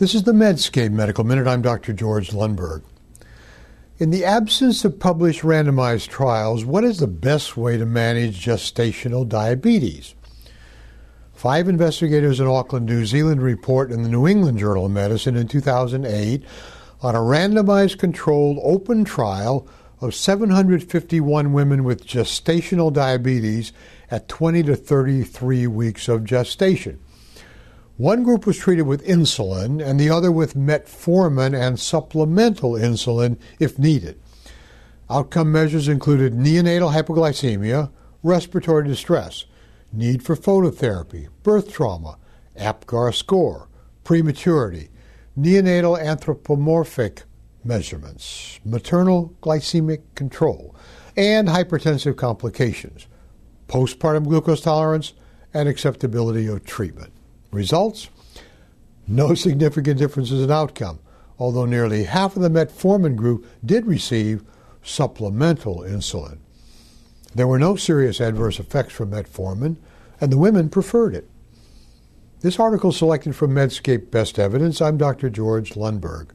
This is the Medscape Medical Minute. I'm Dr. George Lundberg. In the absence of published randomized trials, what is the best way to manage gestational diabetes? Five investigators in Auckland, New Zealand report in the New England Journal of Medicine in 2008 on a randomized controlled open trial of 751 women with gestational diabetes at 20 to 33 weeks of gestation. One group was treated with insulin and the other with metformin and supplemental insulin if needed. Outcome measures included neonatal hypoglycemia, respiratory distress, need for phototherapy, birth trauma, APGAR score, prematurity, neonatal anthropomorphic measurements, maternal glycemic control, and hypertensive complications, postpartum glucose tolerance, and acceptability of treatment. Results? No significant differences in outcome, although nearly half of the metformin group did receive supplemental insulin. There were no serious adverse effects from metformin, and the women preferred it. This article selected from Medscape Best Evidence. I'm Dr. George Lundberg.